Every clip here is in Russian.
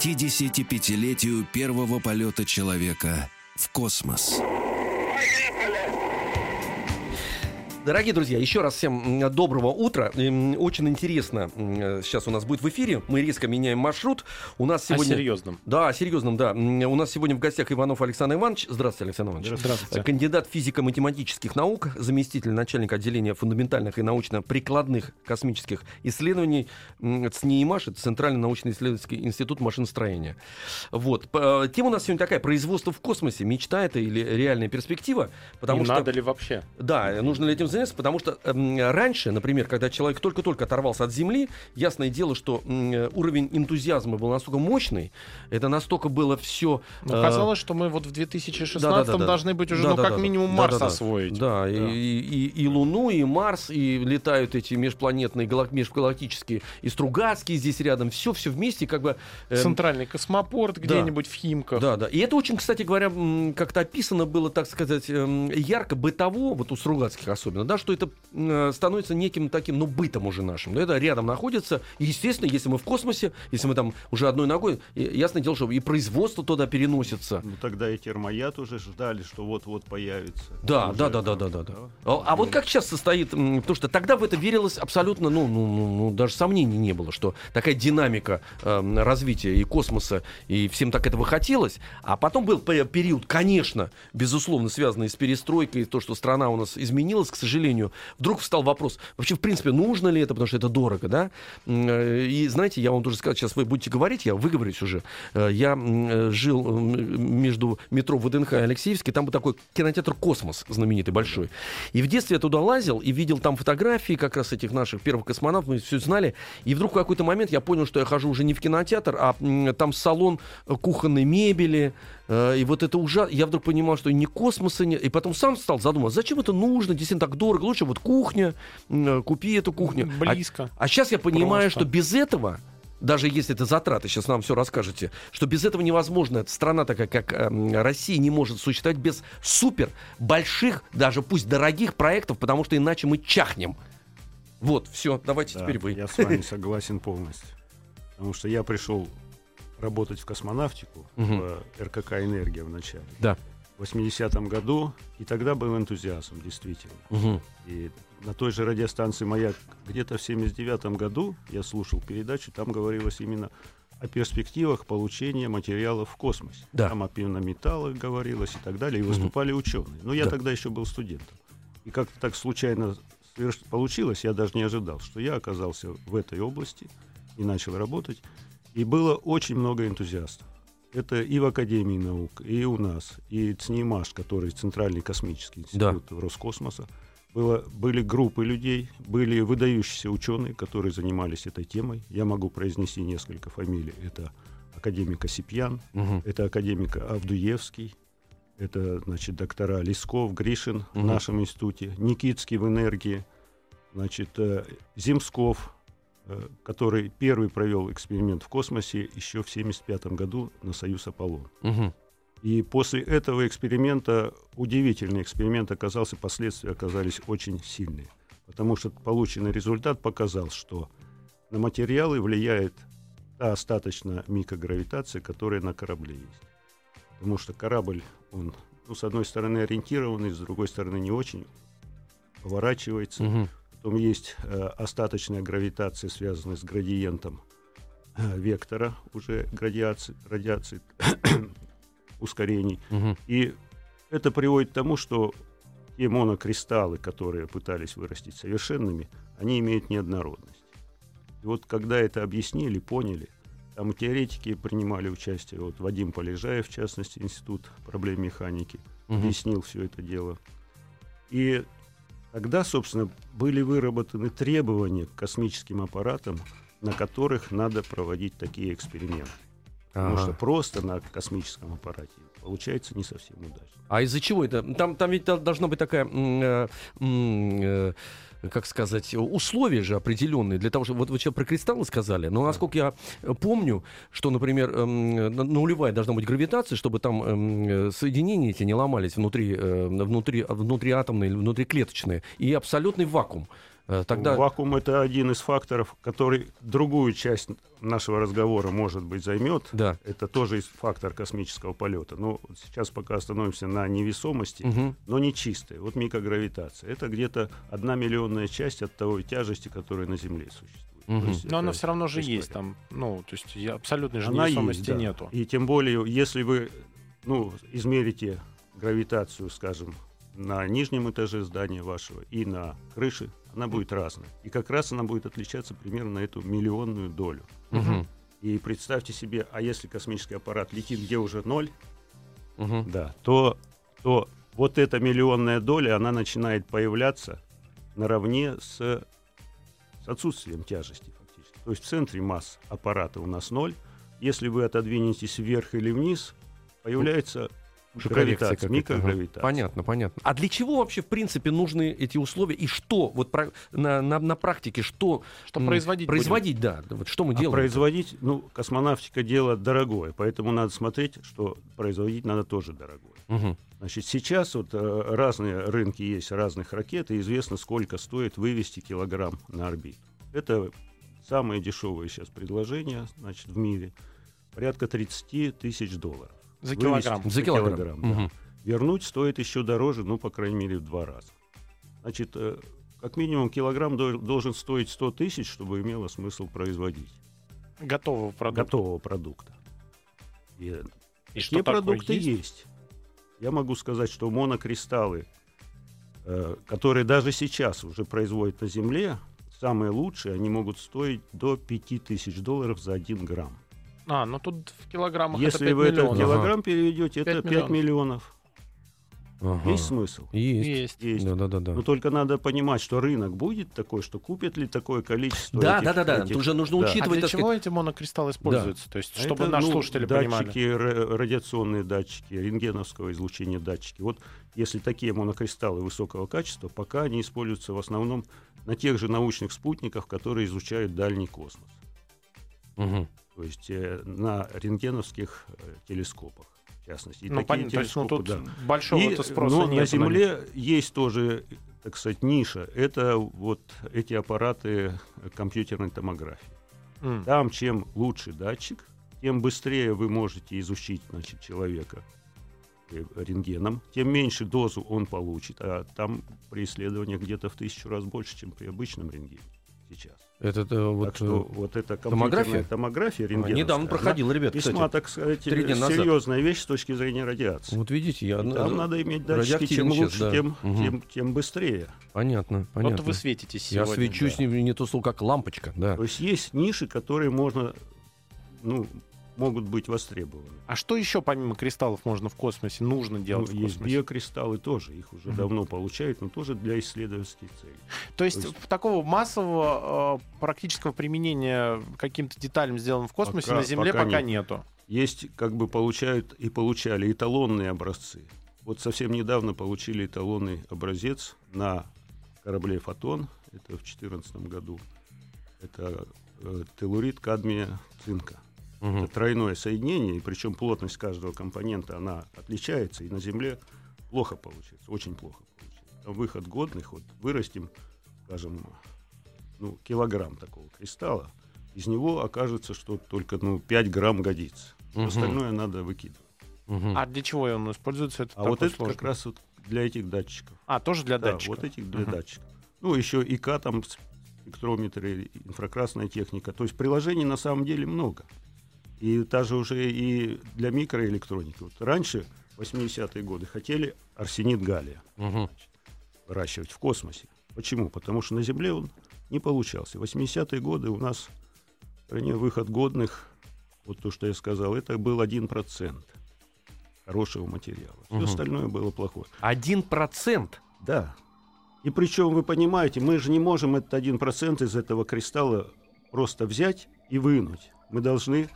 К 55-летию первого полета человека в космос. Дорогие друзья, еще раз всем доброго утра. Эм, Очень интересно м, сейчас у нас будет в эфире. Мы резко меняем маршрут. У нас сегодня... О серьезном. Да, о серьезном, да. У нас сегодня в гостях Иванов Александр Иванович. Здравствуйте, Александр Иванович. Здравствуйте. Э, Кандидат физико-математических наук, заместитель начальника отделения фундаментальных и научно-прикладных космических исследований ЦНИИМАШ, это Центральный научно-исследовательский институт машиностроения. Вот. Э, Тема у нас сегодня такая. Производство в космосе. Мечта это или реальная перспектива? Потому И что... надо ли вообще? Да, нужно ли этим заняться, потому что эм, раньше, например, когда человек только-только оторвался от Земли, ясное дело, что э, уровень энтузиазма был настолько мощный, это настолько было все... Ну, казалось, что мы вот в 2016 Да-да-да-да. должны быть уже, ну, как минимум, Марс освоить. Да, И, и, и Луну, и Марс, и летают эти межпланетные, галак- межгалактические, и Стругацкие здесь рядом, все, все вместе, как бы... эм, Центральный космопорт где-нибудь в Химках. Да, да. И это очень, кстати говоря, как-то описано было, так сказать, эм, ярко, бытово, вот у Стругацких особенно, да, что это э, становится неким таким, ну, бытом уже нашим. Да, это рядом находится. И, естественно, если мы в космосе, если мы там уже одной ногой, и, ясное дело, что и производство туда переносится. Ну тогда и термояд уже ждали, что вот-вот появится. Да, Уже, да, да, да, да, да, да. А, а вот как сейчас состоит, потому что тогда в это верилось абсолютно, ну, ну, ну, ну, даже сомнений не было, что такая динамика эм, развития и космоса, и всем так этого хотелось. А потом был пе- период, конечно, безусловно, связанный с перестройкой, то, что страна у нас изменилась, к сожалению. Вдруг встал вопрос, вообще, в принципе, нужно ли это, потому что это дорого, да? Э, И знаете, я вам тоже сказал, сейчас вы будете говорить, я выговорюсь уже. Э, Я э, жил между метро ВДНХ и Алексеевский, там был такой кинотеатр «Космос» знаменитый, большой. И в детстве я туда лазил и видел там фотографии как раз этих наших первых космонавтов, мы все знали. И вдруг в какой-то момент я понял, что я хожу уже не в кинотеатр, а там салон кухонной мебели, И вот это ужасно. Я вдруг понимал, что ни космоса нет. И потом сам стал задумываться, зачем это нужно, действительно так дорого. Лучше вот кухня, э, купи эту кухню. А- Близко. А, сейчас я понимаю, Просто. что без этого, даже если это затраты, сейчас нам все расскажете, что без этого невозможно. Страна такая, как эм, Россия, не может существовать без супер больших, даже пусть дорогих проектов, потому что иначе мы чахнем. Вот, все, давайте Да, теперь вы. Я с вами согласен полностью. Потому что я пришел работать в космонавтику, Мгм. в РКК «Энергия» вначале, Да. в 80-м году, и тогда был энтузиазм, действительно. Мгм. И на той же радиостанции «Маяк» где-то в 79 году я слушал передачу, там говорилось именно о перспективах получения материалов в космосе. Да. Там о пенометаллах говорилось и так далее, и выступали ученые. Но я Да. тогда еще был студентом. И как-то так случайно получилось, я даже не ожидал, что я оказался в этой области и начал работать. И было очень много энтузиастов. Это и в Академии наук, и у нас, и ЦНИМАШ, который Центральный космический институт Роскосмоса. Было, были группы людей, были выдающиеся ученые, которые занимались этой темой. Я могу произнести несколько фамилий. Это академик Осипьян, Мгм. это академик Авдуевский, это, значит, доктора Лесков, Гришин в Мгм. нашем институте, Никитский в энергии, значит, э, Земсков, который первый провел эксперимент в космосе еще в 1975 году на Союз Аполлон. Мгм. И после этого эксперимента, удивительный эксперимент оказался, последствия оказались очень сильные. Потому что полученный результат показал, что на материалы влияет та остаточная микрогравитация, которая на корабле есть. Потому что корабль, он, ну, с одной стороны ориентированный, с другой стороны не очень, поворачивается. Мгм. Потом есть э, остаточная гравитация, связанная с градиентом э, вектора уже градиации, радиации, ускорений. Мгм. И это приводит к тому, что те монокристаллы, которые пытались вырастить совершенными, они имеют неоднородность. И вот когда это объяснили, поняли, там теоретики принимали участие, вот Вадим Полежаев, в частности, Институт проблем механики, Мгм. объяснил все это дело. И тогда, собственно, были выработаны требования к космическим аппаратам, на которых надо проводить такие эксперименты. Потому ага. что просто на космическом аппарате получается не совсем удачно. А из-за чего это? Там, там ведь должна быть такая... Э, э, как сказать, условия же определенные для того, чтобы... Вот вы сейчас про кристаллы сказали, но насколько я помню, что, например, эм, нулевая должна быть гравитация, чтобы там эм, соединения эти не ломались внутри, э, внутри, внутриатомные или внутриклеточные, и абсолютный вакуум. Э, тогда... Вакуум это один из факторов, который другую часть нашего разговора, может быть, займет. Да. Это тоже фактор космического полета. Но сейчас пока остановимся на невесомости, угу. но не чистой. Вот микрогравитация. Это где-то одна миллионная часть от того тяжести, которая на Земле существует. Угу. Но она все равно же есть там, ну, то есть абсолютной же она невесомости есть, да. нету. И тем более, если вы, ну, измерите гравитацию, скажем, на нижнем этаже здания вашего и на крыше, она будет разная. И как раз она будет отличаться примерно на эту миллионную долю. Угу. И представьте себе, а если космический аппарат летит где уже ноль, угу. да, то, то вот эта миллионная доля, она начинает появляться наравне с, с отсутствием тяжести фактически. То есть в центре масс аппарата у нас ноль. Если вы отодвинетесь вверх или вниз, появляется Гравитация, микрогравитация. Понятно, понятно. А для чего вообще, в принципе, нужны эти условия? И что, вот про, на, на, на практике, что... Что производить Производить, будем? да. Вот что мы а делаем? производить, ну, космонавтика дело дорогое, поэтому надо смотреть, что производить надо тоже дорогое. Угу. Значит, сейчас вот э, разные рынки есть разных ракет, и известно, сколько стоит вывести килограмм на орбиту. Это самое дешевое сейчас предложение, значит, в мире. Порядка 30 тысяч долларов. За килограмм. За килограмм, килограмм угу. да. Вернуть стоит еще дороже, ну, по крайней мере, в два раза. Значит, э, как минимум килограмм должен стоить 100 тысяч, чтобы имело смысл производить. Готового продукта. Готового продукта. И, и что продукты есть? есть. Я могу сказать, что монокристаллы, э, которые даже сейчас уже производят на Земле, самые лучшие, они могут стоить до 5000 долларов за 1 грамм. А, ну тут в килограммах Если это 5 вы миллионов. это в килограмм переведете, 5 это 5 миллионов. миллионов. Ага. Есть смысл? Есть. Есть. Есть. Да, да, да, да. Но только надо понимать, что рынок будет такой, что купит ли такое количество. Да, этих, да, да, да. Этих... Уже нужно да. учитывать. А для чего сказать... эти монокристаллы используются? Да. То есть, чтобы Это, наши ну, слушатели датчики, понимали. радиационные датчики, рентгеновского излучения датчики. Вот если такие монокристаллы высокого качества, пока они используются в основном на тех же научных спутниках, которые изучают дальний космос. Угу то есть э, на рентгеновских э, телескопах, в частности. И ну, понятно, телескопы, то есть, ну, тут да. большого и, спроса но нет. На Земле на есть тоже, так сказать, ниша. Это вот эти аппараты компьютерной томографии. Mm. Там чем лучше датчик, тем быстрее вы можете изучить значит, человека э, рентгеном, тем меньше дозу он получит. А там при исследованиях где-то в тысячу раз больше, чем при обычном рентгене сейчас. Это, это вот, так что э, вот эта томография, томография а, недавно проходила, ребят, Весьма, кстати, так сказать, серьезная назад. вещь с точки зрения радиации. Вот видите, я... И там надо иметь датчики, чем лучше, да. тем, угу. тем, тем быстрее. Понятно, понятно. Вот вы светитесь сегодня. Я свечусь да. не, не то слово, как лампочка, да. То есть есть ниши, которые можно ну, могут быть востребованы. А что еще помимо кристаллов можно в космосе, нужно делать ну, в космосе? Есть биокристаллы тоже, их уже mm-hmm. давно получают, но тоже для исследовательских целей. То есть, То есть... такого массового э, практического применения каким-то деталям, сделанным в космосе, пока, на Земле пока, пока нет. нету? Есть, как бы получают и получали эталонные образцы. Вот совсем недавно получили эталонный образец на корабле «Фотон», это в 2014 году. Это э, телурит кадмия цинка. Угу. Это тройное соединение, и причем плотность каждого компонента, она отличается, и на Земле плохо получается, очень плохо получается. Там выход годных, вот вырастим, скажем, ну, килограмм такого кристалла, из него окажется, что только ну, 5 грамм годится. Угу. Остальное надо выкидывать. Угу. А для чего он используется? Это а вот это как раз вот для этих датчиков. А, тоже для да, датчиков? вот этих для угу. датчиков. Ну, еще ИК там, спектрометры, инфракрасная техника. То есть приложений на самом деле много. И даже уже и для микроэлектроники. Вот раньше, 80-е годы, хотели арсенит галлия угу. выращивать в космосе. Почему? Потому что на Земле он не получался. 80-е годы у нас в стране выход годных, вот то, что я сказал, это был 1% хорошего материала. Все угу. остальное было плохое. Один процент? Да. И причем, вы понимаете, мы же не можем этот один процент из этого кристалла просто взять и вынуть. Мы должны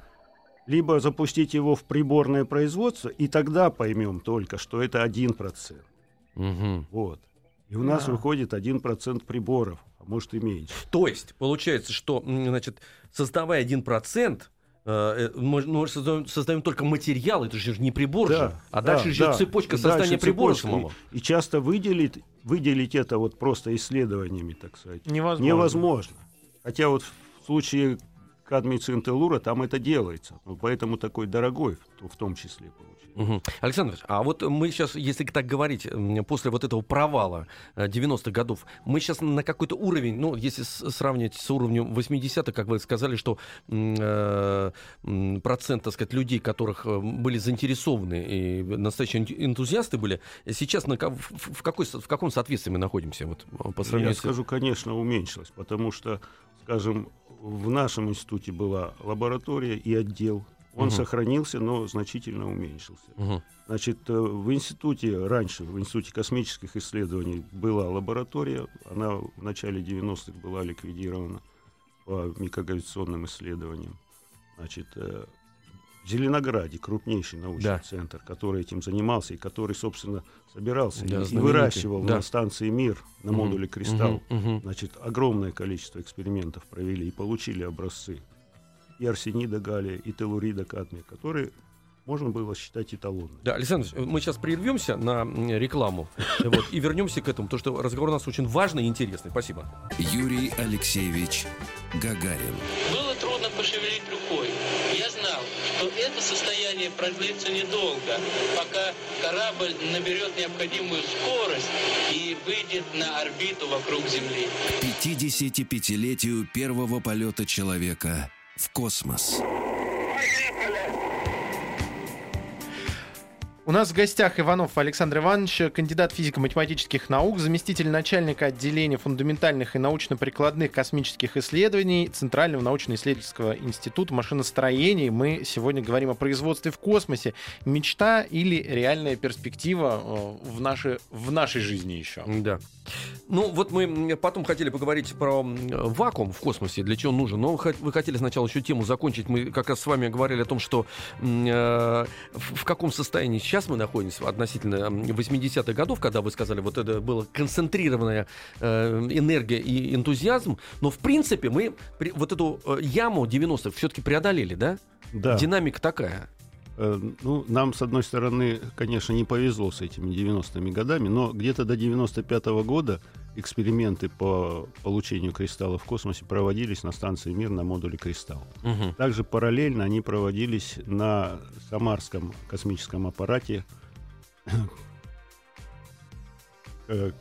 либо запустить его в приборное производство, и тогда поймем только, что это 1%. Угу. Вот. И у нас Да. выходит 1% приборов, а может и меньше. То есть, получается, что, значит, создавая 1%, э, э, мы, мы создаем, создаем только материал, это же не прибор же, а да, дальше да. цепочка И создания прибора цепочка. самого. И, и часто выделить, выделить это вот просто исследованиями, так сказать, Невозможно. невозможно. Хотя вот в случае кадмий цинтелура там это делается. Ну, поэтому такой дорогой в, том числе получается. Мгм. Александр, а вот мы сейчас, если так говорить, после вот этого провала э, 90-х годов, мы сейчас на какой-то уровень, ну, если сравнивать с уровнем 80-х, как вы сказали, что э, процент, так сказать, людей, которых э, были заинтересованы и настоящие энту- энтузиасты были, сейчас на, в, в какой, в каком соответствии мы находимся вот, э, по Я сравнению с... скажу, конечно, уменьшилось, потому что, скажем, в нашем институте была лаборатория и отдел. Он Мгм. сохранился, но значительно уменьшился. Мгм. Значит, э, в институте, раньше, в институте космических исследований была лаборатория. Она в начале 90-х была ликвидирована по микрогравитационным исследованиям. Значит, э, в Зеленограде крупнейший научный Да. центр, который этим занимался и который, собственно, собирался Да, и- знаменитый. выращивал Да. на станции «Мир» на Мгм. модуле «Кристалл». Мгм. Значит, огромное количество экспериментов провели и получили образцы и арсенида галлия, и телурида кадмия, которые можно было считать эталонными. Да, Александр, мы сейчас прервемся на рекламу вот, и вернемся к этому, потому что разговор у нас очень важный и интересный. Спасибо. Юрий Алексеевич Гагарин. Было трудно пошевелить рукой. Знал, что это состояние продлится недолго, пока корабль наберет необходимую скорость и выйдет на орбиту вокруг Земли. К 55-летию первого полета человека в космос. У нас в гостях Иванов Александр Иванович, кандидат физико-математических наук, заместитель начальника отделения фундаментальных и научно-прикладных космических исследований Центрального научно-исследовательского института машиностроения. Мы сегодня говорим о производстве в космосе. Мечта или реальная перспектива э, в нашей, в нашей жизни еще? Да. Ну, вот мы потом хотели поговорить про вакуум в космосе, для чего он нужен. Но вы хотели сначала еще тему закончить. Мы как раз с вами говорили о том, что э, в каком состоянии сейчас мы находимся относительно м, 80-х годов, когда вы сказали, вот это была концентрированная э, энергия и энтузиазм. Но, в принципе, мы при- вот эту э, яму 90-х все-таки преодолели, да? Да. Динамика такая. Э, Ну, нам, с одной стороны, конечно, не повезло с этими 90-ми годами, но где-то до 95-го года эксперименты по получению кристаллов в космосе проводились на станции «Мир» на модуле «Кристалл». Мгм. Также параллельно они проводились на Самарском космическом аппарате, э,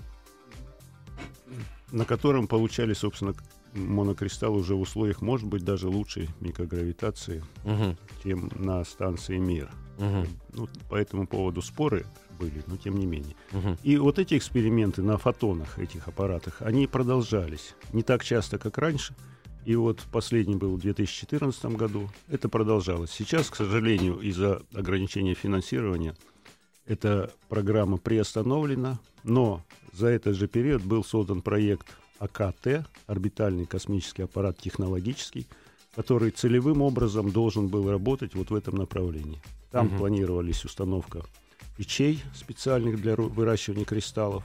на котором получали, собственно, монокристалл уже в условиях, может быть, даже лучшей микрогравитации, Мгм. чем на станции «Мир». Мгм. Ну, по этому поводу споры были, но тем не менее. Мгм. И вот эти эксперименты на фотонах, этих аппаратах, они продолжались. Не так часто, как раньше. И вот последний был в 2014 году. Это продолжалось. Сейчас, к сожалению, из-за ограничения финансирования эта программа приостановлена. Но за этот же период был создан проект АКТ, орбитальный космический аппарат технологический, который целевым образом должен был работать вот в этом направлении. Там Мгм. планировались установка печей специальных для выращивания кристаллов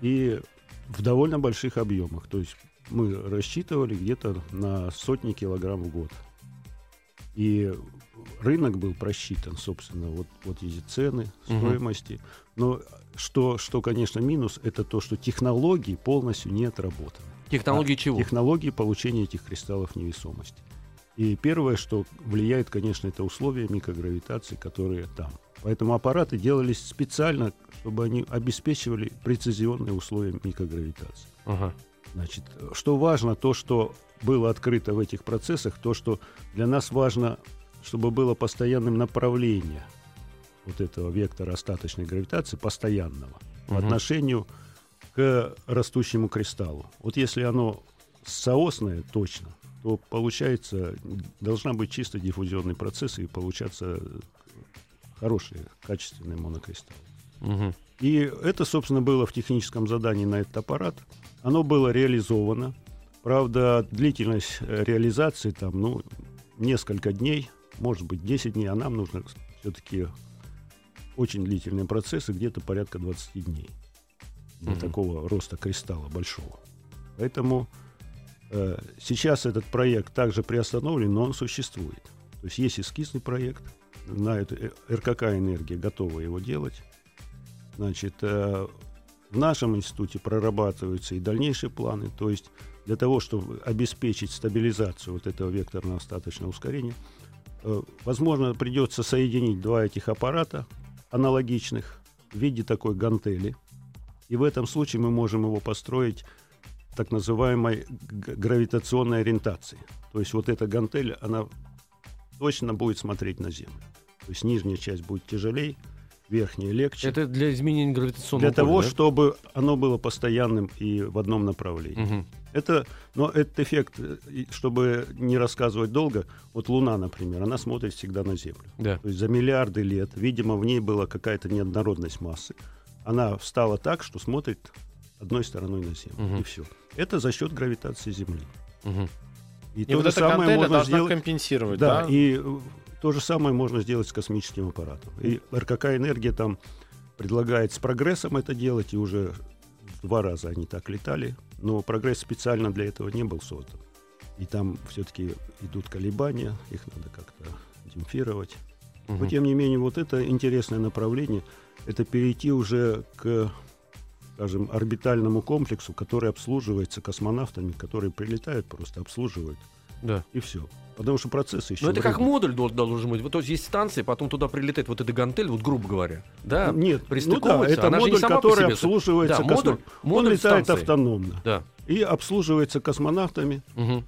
и в довольно больших объемах. То есть мы рассчитывали где-то на сотни килограмм в год. И рынок был просчитан, собственно, вот, вот эти цены, стоимости. Но что, что, конечно, минус, это то, что технологии полностью не отработаны. Технологии А, чего? Технологии получения этих кристаллов невесомости. И первое, что влияет, конечно, это условия микрогравитации, которые там. Поэтому аппараты делались специально, чтобы они обеспечивали прецизионные условия микрогравитации. Ага. Значит, что важно, то, что было открыто в этих процессах, то, что для нас важно, чтобы было постоянным направление вот этого вектора остаточной гравитации, постоянного, по Мгм. отношению к растущему кристаллу. Вот если оно соосное точно, то получается, должна быть чисто диффузионный процесс и получаться хорошие, качественные монокристаллы. Мгм. И это, собственно, было в техническом задании на этот аппарат. Оно было реализовано. Правда, длительность э, реализации там, ну, несколько дней, может быть 10 дней, а нам нужно все-таки очень длительные процессы, где-то порядка 20 дней для Мгм. такого роста кристалла большого. Поэтому э, сейчас этот проект также приостановлен, но он существует. То есть есть эскизный проект, на это э, РКК «Энергия» готова его делать. Значит, э, в нашем институте прорабатываются и дальнейшие планы. То есть для того, чтобы обеспечить стабилизацию вот этого векторного остаточного ускорения, э, возможно, придется соединить два этих аппарата аналогичных в виде такой гантели. И в этом случае мы можем его построить так называемой гравитационной ориентации. То есть вот эта гантель, она точно будет смотреть на Землю. То есть нижняя часть будет тяжелее, верхняя легче. Это для изменения гравитационного для того, поля, да? чтобы оно было постоянным и в одном направлении. Мгм. Это, но этот эффект, чтобы не рассказывать долго, вот Луна, например, она смотрит всегда на Землю. Да. То есть за миллиарды лет, видимо, в ней была какая-то неоднородность массы. Она встала так, что смотрит одной стороной на Землю. Мгм. И все. Это за счет гравитации Земли. Мгм. И, И то вот же самое гантеля можно сделать. компенсировать, Да, да? и э, то же самое можно сделать с космическим аппаратом. И РКК «Энергия» там предлагает с прогрессом это делать, и уже два раза они так летали, но прогресс специально для этого не был создан. И там все-таки идут колебания, их надо как-то демпфировать. Но Мгм. тем не менее, вот это интересное направление, это перейти уже к, скажем, орбитальному комплексу, который обслуживается космонавтами, которые прилетают, просто обслуживают, Да. и все. Потому что процессы еще... Ну, это как модуль дол- должен быть. Вот то есть есть станция, потом туда прилетает вот эта гантель, вот грубо говоря. Да, Нет, ну да, это Она модуль, который обслуживается Да, космо- модуль- Он модуль летает станции. автономно Да. и обслуживается космонавтами, Мгм.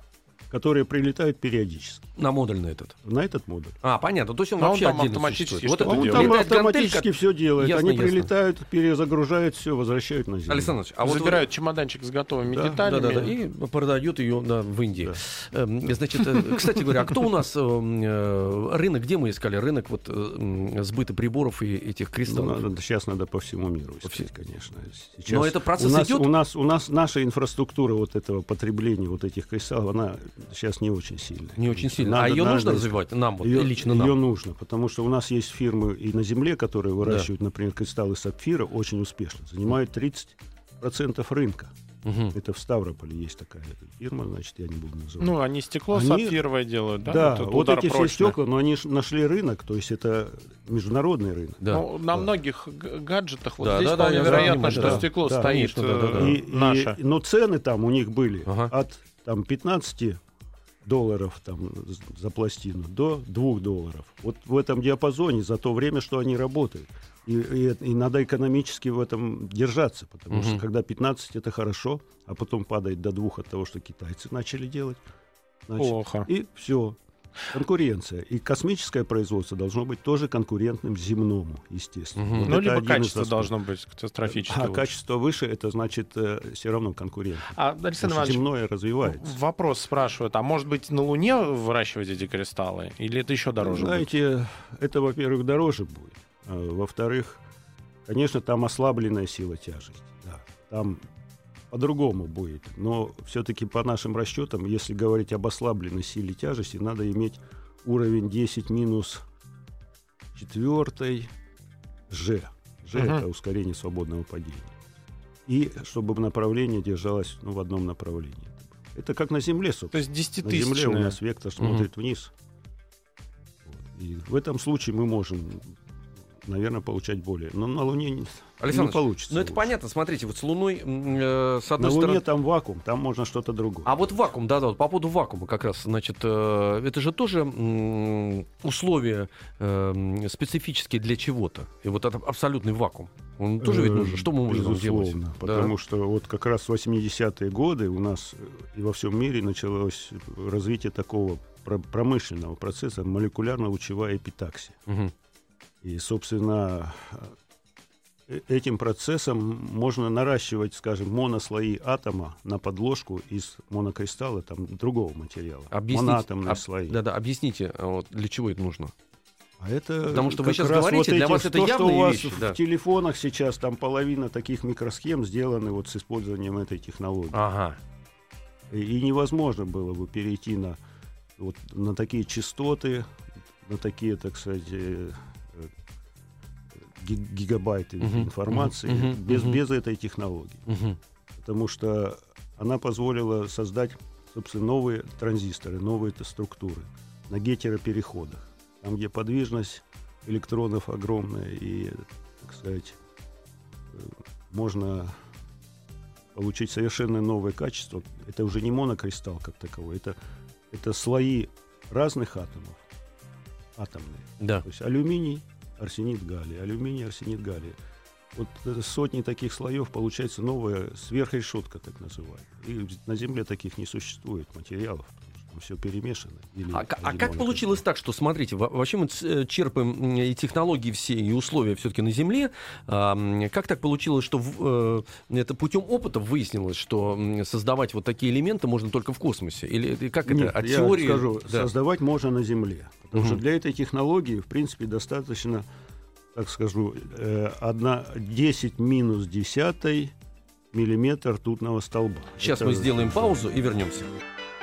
которые прилетают периодически На модульный этот. на этот модуль. А, понятно. То есть он А он вообще там отдельно автоматически существует. что-то А он делает. там автоматически как- все делает. Ясно, Они ясно. прилетают, перезагружают все, возвращают на Землю. Александр а вот вы- Забирают чемоданчик с готовыми Да, деталями. Да, да, да. И продают ее да, в Индии. Эм, Значит, э, кстати говоря, а кто у нас эм, э, рынок, где мы искали рынок вот э, сбыта приборов и этих Ну, кристаллов? надо- сейчас надо по всему миру искать, конечно. Сейчас Но это процесс у нас, идет? У нас, у нас наша инфраструктура вот этого потребления вот этих кристаллов, она сейчас не очень сильная. Не очень сильно. Надо- а ее надо нужно искать. развивать нам, вот, Ее, лично нам? ее нужно, потому что у нас есть фирмы и на Земле, которые выращивают, например, кристаллы сапфира очень успешно. Занимают 30% рынка. Мгм. Это в Ставрополе есть такая фирма, значит, я не буду называть. Ну, они стекло Они- сапфировое делают, да? да, вот удар эти все прочный. стекла, но они нашли рынок, то есть это международный рынок. Да. Ну, на многих г- гаджетах вот Да, здесь да, да, вполне вероятно, понимаю, что да. стекло Да, стоит конечно, да, да, да. э, И, и- наше. но цены там у них были Ага. от там, 15 долларов там, за пластину до 2 долларов. Вот в этом диапазоне за то время, что они работают. И, и- и надо экономически в этом держаться, потому Мгм. что когда 15 это хорошо, а потом падает до 2 от того, что китайцы начали делать. значит, Плохо. и все. Конкуренция. И космическое производство должно быть тоже конкурентным земному, естественно. Мгм. Вот Ну, либо качество должно быть катастрофически А лучше. качество выше, это значит все равно конкурент. А, Александр Иванович, земное развивается. вопрос спрашивают, а может быть на Луне выращивать эти кристаллы? Или это еще дороже будет? Знаете, это, во-первых, дороже будет. А, во-вторых, конечно, там ослабленная сила тяжести. Да. Там по-другому будет. Но все-таки по нашим расчетам, если говорить об ослабленной силе тяжести, надо иметь уровень 10 минус 4 G. G Мгм. это ускорение свободного падения. И чтобы направление держалось ну, в одном направлении. Это как на Земле, собственно. То есть На Земле у нас вектор смотрит вниз. Вот. И в этом случае мы можем, наверное, получать более. Но на Луне не, Александр не получится. Ну, это лучше. понятно. Смотрите, вот с Луной, э, с На одной Луне стороны... там вакуум, там можно что-то другое. А вот вакуум, да-да, вот по поводу вакуума как раз, значит, э, это же тоже м, условия э, специфические для чего-то. И вот это абсолютный вакуум. Он тоже ведь Э, нужен. Что мы можем делать? Безусловно, Да. потому что вот как раз в 80-е годы у нас э, и во всем мире началось развитие такого про- промышленного процесса молекулярно-лучевая эпитаксия. Мгм. И, собственно, э, этим процессом можно наращивать, скажем, монослои атома на подложку из монокристалла там, другого материала. Объясните, Моноатомные об- слои. Да-да, объясните, а вот для чего это нужно? А это Потому что вы сейчас говорите, вот для эти- вас это то, что явные у вас вещи, в да. телефонах сейчас там половина таких микросхем сделаны вот с использованием этой технологии. Ага. И, и невозможно было бы перейти на, вот, на такие частоты, на такие, так сказать, э, э, гигабайты Мгм, информации мгм, без, мгм. без этой технологии. Мгм. Потому что она позволила создать, собственно, новые транзисторы, новые структуры на гетеропереходах. Там, где подвижность электронов огромная и, так сказать, э, можно получить совершенно новое качество. Это уже не монокристалл как таковой, это, это слои разных атомов, атомные. Да. То есть алюминий, арсенит галлий, алюминий, арсенит галлий. Вот э, сотни таких слоев получается новая сверхрешетка, так называемая. И на Земле таких не существует материалов, все перемешано. Или А, а как получилось так, что, смотрите, во- вообще мы э, черпаем и технологии все, и условия все-таки на Земле. Как так получилось, что в, э, это путем опыта выяснилось, что создавать вот такие элементы можно только в космосе? Или это- как Нет, это? От я теории? скажу, Да. создавать можно на Земле. Потому что Мгм. для этой технологии, в принципе, достаточно, так скажу, э, одна 10 минус 10 миллиметр ртутного столба. Сейчас Это- мы сделаем паузу и вернемся.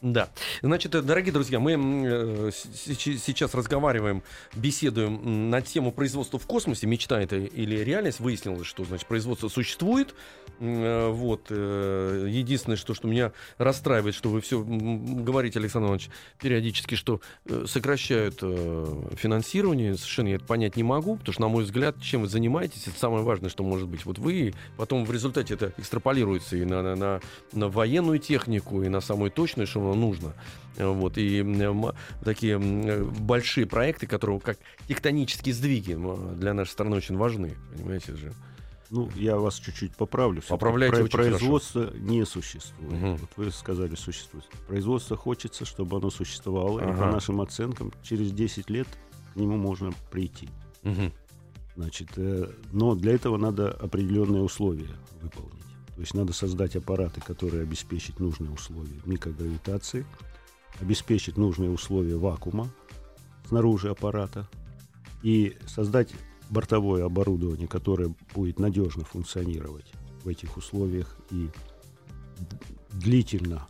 Да. Значит, э, дорогие друзья, мы э, сейчас разговариваем, беседуем на тему производства в космосе. Мечта это или реальность. Выяснилось, что значит производство существует. Э, Вот. э, Единственное, что, что меня расстраивает, что вы все говорите, Александр Иванович, периодически, что э, сокращают финансирование. Совершенно я это понять не могу, потому что, на мой взгляд, чем вы занимаетесь, это самое важное, что может быть. Вот вы, потом в результате это экстраполируется и на, на, на, на военную технику, и на самую точную, что нам нужно. Вот, и такие большие проекты, которые как тектонические сдвиги м, для нашей страны очень важны. Понимаете же? Ну, я вас чуть-чуть поправлю. Поправляйте про- очень хорошо. Производство не существует. Мгм. Вот вы сказали, существует. Производство хочется, чтобы оно существовало. И по Ага. нашим оценкам, через 10 лет к нему можно прийти. Мгм. Значит, э, но для этого надо определенные условия выполнить. То есть надо создать аппараты, которые обеспечат нужные условия микрогравитации, обеспечить нужные условия вакуума снаружи аппарата и создать бортовое оборудование, которое будет надежно функционировать в этих условиях и длительно,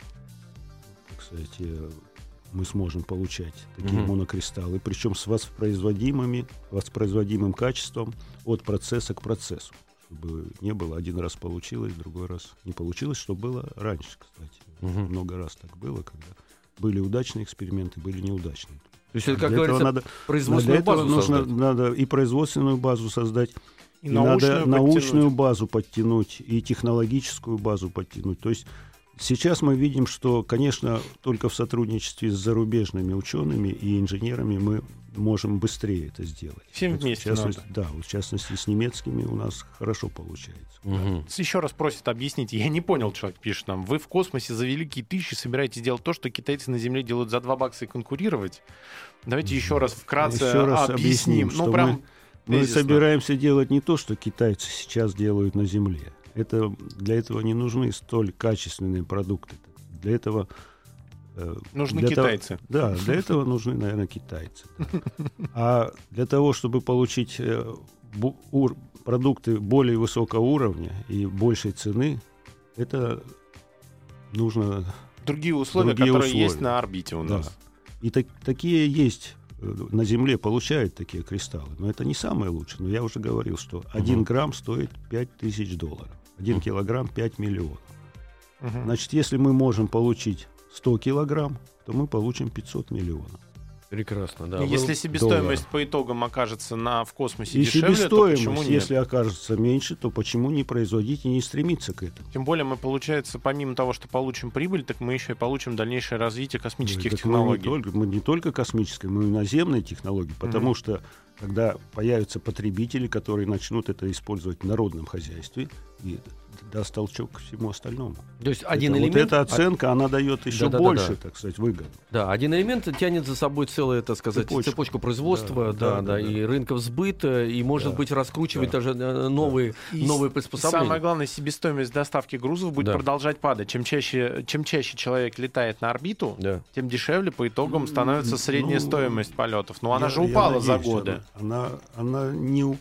сказать, э, мы сможем получать такие Мгм. монокристаллы, причем с воспроизводимыми, воспроизводимым качеством от процесса к процессу, чтобы не было один раз получилось, другой раз не получилось, что было раньше, кстати. Мгм. Много раз так было, когда были удачные эксперименты, были неудачные. То есть это, как Для этого говорится, надо, производственную для этого базу нужно создать. надо и производственную базу создать, И, и научную надо научную подтянуть. базу подтянуть, и технологическую базу подтянуть. То есть сейчас мы видим, что, конечно, только в сотрудничестве с зарубежными учеными и инженерами мы можем быстрее это сделать. Всем Вот вместе в частности, надо. Да, вот в частности с немецкими у нас хорошо получается. Мгм. Еще раз просит объяснить. Я не понял, человек пишет нам. Вы в космосе за великие тысячи собираетесь делать то, что китайцы на Земле делают за 2 бакса и конкурировать? Давайте еще раз вкратце Еще раз объясним. объясним, ну, что прям Мы тезисно. собираемся делать не то, что китайцы сейчас делают на Земле. Это, для этого не нужны столь качественные продукты. Для этого... э, Нужны для того- китайцы. да, для этого нужны, наверное, китайцы. да. А для того, чтобы получить э, продукты более высокого уровня и большей цены, это нужно Другие условия, Другие которые условия. есть на орбите у Да. нас. И так- такие есть э, на Земле, получают такие кристаллы. Но это не самое лучшее. Но я уже говорил, что один грамм стоит 5 тысяч долларов. Один Мгм. килограмм 5 миллионов. Значит, если мы можем получить 100 килограмм, то мы получим 500 миллионов. Прекрасно, да. Если себестоимость долларов. по итогам окажется на, в космосе И дешевле, то почему нет? если окажется меньше, то почему не производить и не стремиться к этому? Тем более мы, получается, помимо того, что получим прибыль, так мы еще и получим дальнейшее развитие космических Так технологий. Мы не, только, мы не только космические, мы и наземные технологии, потому Мгм. что когда появятся потребители, которые начнут это использовать в народном хозяйстве, и даст толчок ко всему остальному. То есть один Это- элемент... Вот эта оценка, она дает еще Да-да-да-да. больше, так сказать, выгоду. Да, один элемент тянет за собой целую, так сказать, цепочку, Цепочку. производства, да, Да, да, да, да, и рынков сбыта, и, может Да, быть, раскручивать да. даже э, новые, И новые приспособления. Самое главное, себестоимость доставки грузов будет Да. продолжать падать. Чем чаще, чем чаще человек летает на орбиту, Да. тем дешевле по итогам становится средняя Ну, стоимость полетов. Но она Я- же я упала за надеюсь, годы. Она, она, она не упала.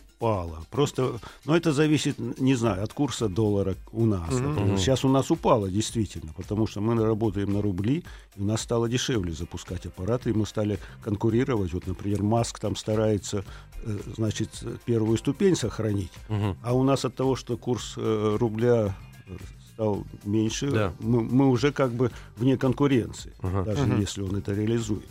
Просто, но это зависит, не знаю, от курса доллара у нас. Например. Сейчас у нас упала действительно, потому что мы работаем на рубли, и у нас стало дешевле запускать аппараты, и мы стали конкурировать. Вот, например, Маск там старается, э, значит, первую ступень сохранить, Мгм. а у нас от того, что курс э, рубля э, стал меньше, Да. мы, мы уже как бы вне конкуренции, Ага. даже Мгм. если он это реализует.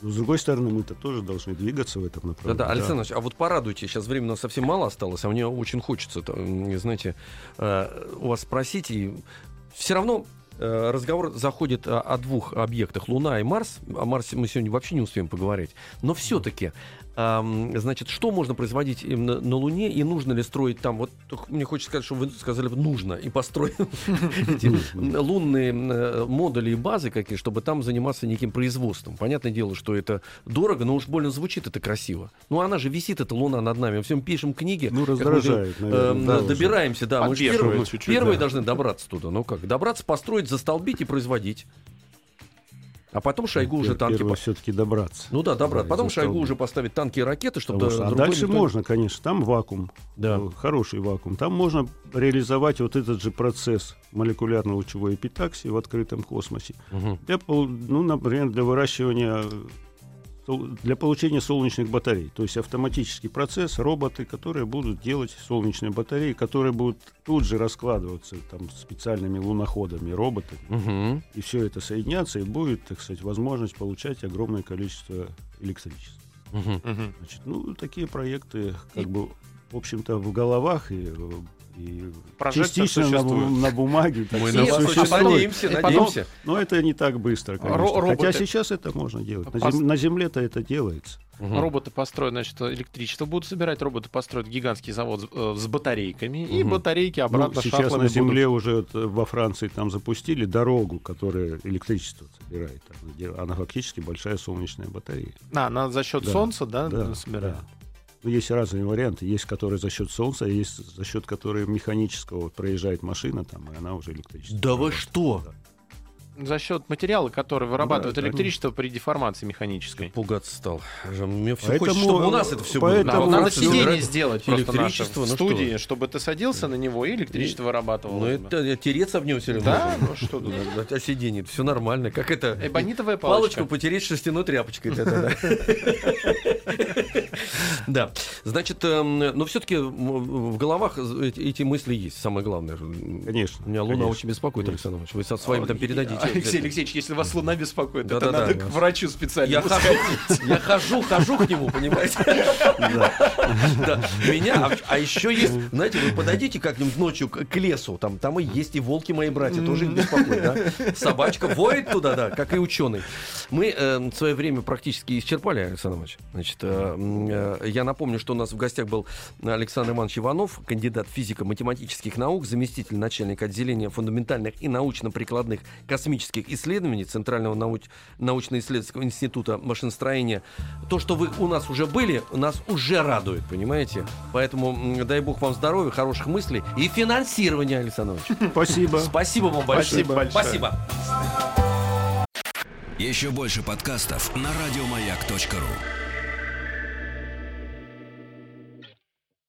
Но, с другой стороны, мы-то тоже должны двигаться в этом направлении. Да-да, Александр Иванович, а вот порадуйте, сейчас времени у нас совсем мало осталось, а мне очень хочется, там, знаете, э, у вас спросить, и все равно э, разговор заходит о, о двух объектах, Луна и Марс. О Марсе мы сегодня вообще не успеем поговорить. Но все-таки, значит, что можно производить именно на Луне и нужно ли строить там? Вот мне хочется сказать, что вы сказали нужно и построить эти лунные э, модули и базы какие, чтобы там заниматься неким производством. Понятное дело, что это дорого, но уж больно звучит это красиво. Ну она же висит, эта Луна над нами. Мы всем пишем книги. Ну, раздражает, наверное, э, уже. добираемся, да. Мы же первые, должны добраться туда. Ну как? Добраться, построить, застолбить и производить. А потом Шойгу уже танки... по- все-таки добраться. Ну да, добраться. Да, Потом Шойгу уже поставить танки и ракеты, чтобы... Что- а дальше никто- можно, конечно. Там вакуум, Да. э, хороший вакуум. Там можно реализовать вот этот же процесс молекулярно-лучевой эпитаксии в открытом космосе. Мгм. Для, ну, например, для выращивания, для получения солнечных батарей. То есть автоматический процесс, роботы, которые будут делать солнечные батареи, которые будут тут же раскладываться там специальными луноходами, роботами. Мгм. И все это соединяться, и будет, так сказать, возможность получать огромное количество электричества. Мгм. Значит, ну, такие проекты, как бы, в общем-то, в головах и, и Прожектор частично на, существует. на бумаге. Мы И на вас очень надеемся, И надеемся. Но это не так быстро, конечно. Ро- роботы. Хотя сейчас это можно делать. На, зем- на Земле-то это делается. Мгм. Роботы построят, значит, электричество будут собирать, роботы построят гигантский завод с, э, с батарейками, и Мгм. батарейки Ну, обратно сейчас шахтами на будут. Земле уже вот, э, во Франции там запустили дорогу, которая электричество собирает. Она фактически большая солнечная батарея. А, она за счет Да, солнца, да, да, собирает? да. Ну, есть разные варианты. Есть, которые за счет солнца, а есть за счет которой механического вот проезжает машина, там, и она уже электричество. Да вы что? Да. За счет материала, который вырабатывает да, электричество при деформации механической. Пугаться стал. Же Мне все Поэтому- хочется, чтобы у нас это все было. поэтому- Да, вот надо сиденье сделать просто наше электричество, в ну студии, что? чтобы ты садился на него и электричество вырабатывало. Ну это тереться в нем все равно. Да, ну что тут. А сиденье, все нормально. Как это? Эбонитовая палочка. Палочку потереть шерстяной тряпочкой. Да. Значит, эм, но все-таки в головах эти мысли есть, самое главное. Конечно. Меня Луна конечно. очень беспокоит. Александр Иванович. Вы со своим там передадите. Алексей Алексеевич, если вас Луна беспокоит, это надо к врачу специально. Я хожу, я хожу, к нему, понимаете? Меня, а- а еще есть, знаете, вы подойдите как-нибудь ночью к лесу, там, там и есть и волки мои братья, тоже их беспокоит, да? Собачка воет туда, да, как и ученый. Мы в свое время практически исчерпали, Александр Иванович. Значит, э, э, я напомню, что у нас в гостях был Александр Иванович Иванов, кандидат физико-математических наук, заместитель начальника отделения фундаментальных и научно-прикладных космических исследований Центрального науч- научно-исследовательского института машиностроения. То, что вы у нас уже были, нас уже радует, понимаете? Поэтому дай бог вам здоровья, хороших мыслей и финансирования, Александр Иванович. Спасибо. Спасибо вам большое. Спасибо большое. Спасибо. Еще больше подкастов на радиомаяк.ру.